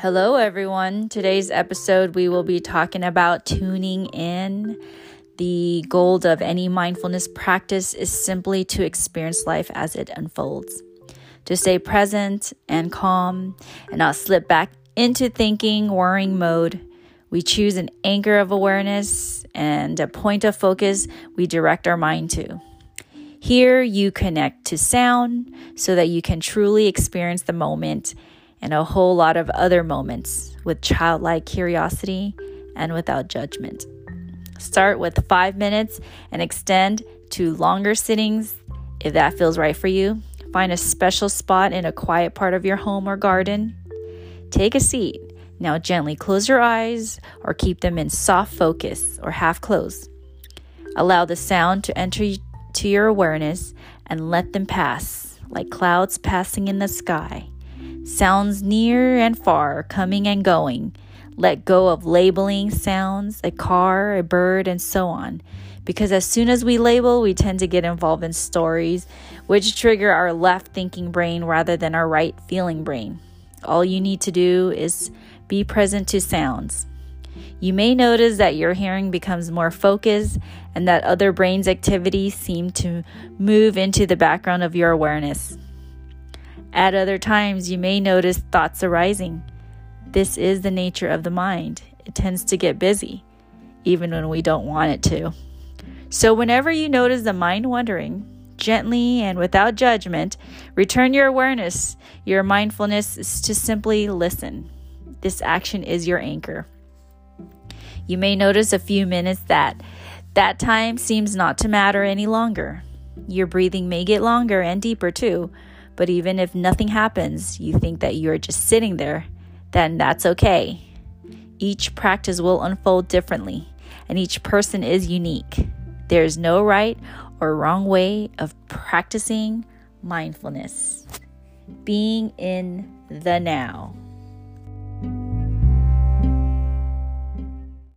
Hello, everyone. Today's episode, we will be talking about tuning in. The goal of any mindfulness practice is simply to experience life as it unfolds, to stay present and calm and not slip back into thinking, worrying mode. We choose an anchor of awareness and a point of focus we direct our mind to. Here, you connect to sound so that you can truly experience the moment and a whole lot of other moments with childlike curiosity and without judgment. Start with five minutes and extend to longer sittings if that feels right for you. Find a special spot in a quiet part of your home or garden. Take a seat. Now, gently close your eyes or keep them in soft focus or half closed. Allow the sound to enter to your awareness and let them pass like clouds passing in the sky sounds near and far coming and going. Let go of labeling sounds, a car, a bird, and so on. Because as soon as we label, we tend to get involved in stories which trigger our left thinking brain rather than our right feeling brain. All you need to do is be present to sounds. You may notice that your hearing becomes more focused and that other brain's activities seem to move into the background of your awareness. At other times, you may notice thoughts arising. This is the nature of the mind. It tends to get busy, even when we don't want it to. So, whenever you notice the mind wandering, gently and without judgment, return your awareness, your mindfulness to simply listen. This action is your anchor. You may notice a few minutes that that time seems not to matter any longer. Your breathing may get longer and deeper too, but even if nothing happens, you think that you're just sitting there, then that's okay. Each practice will unfold differently, and each person is unique. There is no right or wrong way of practicing mindfulness. Being in the now.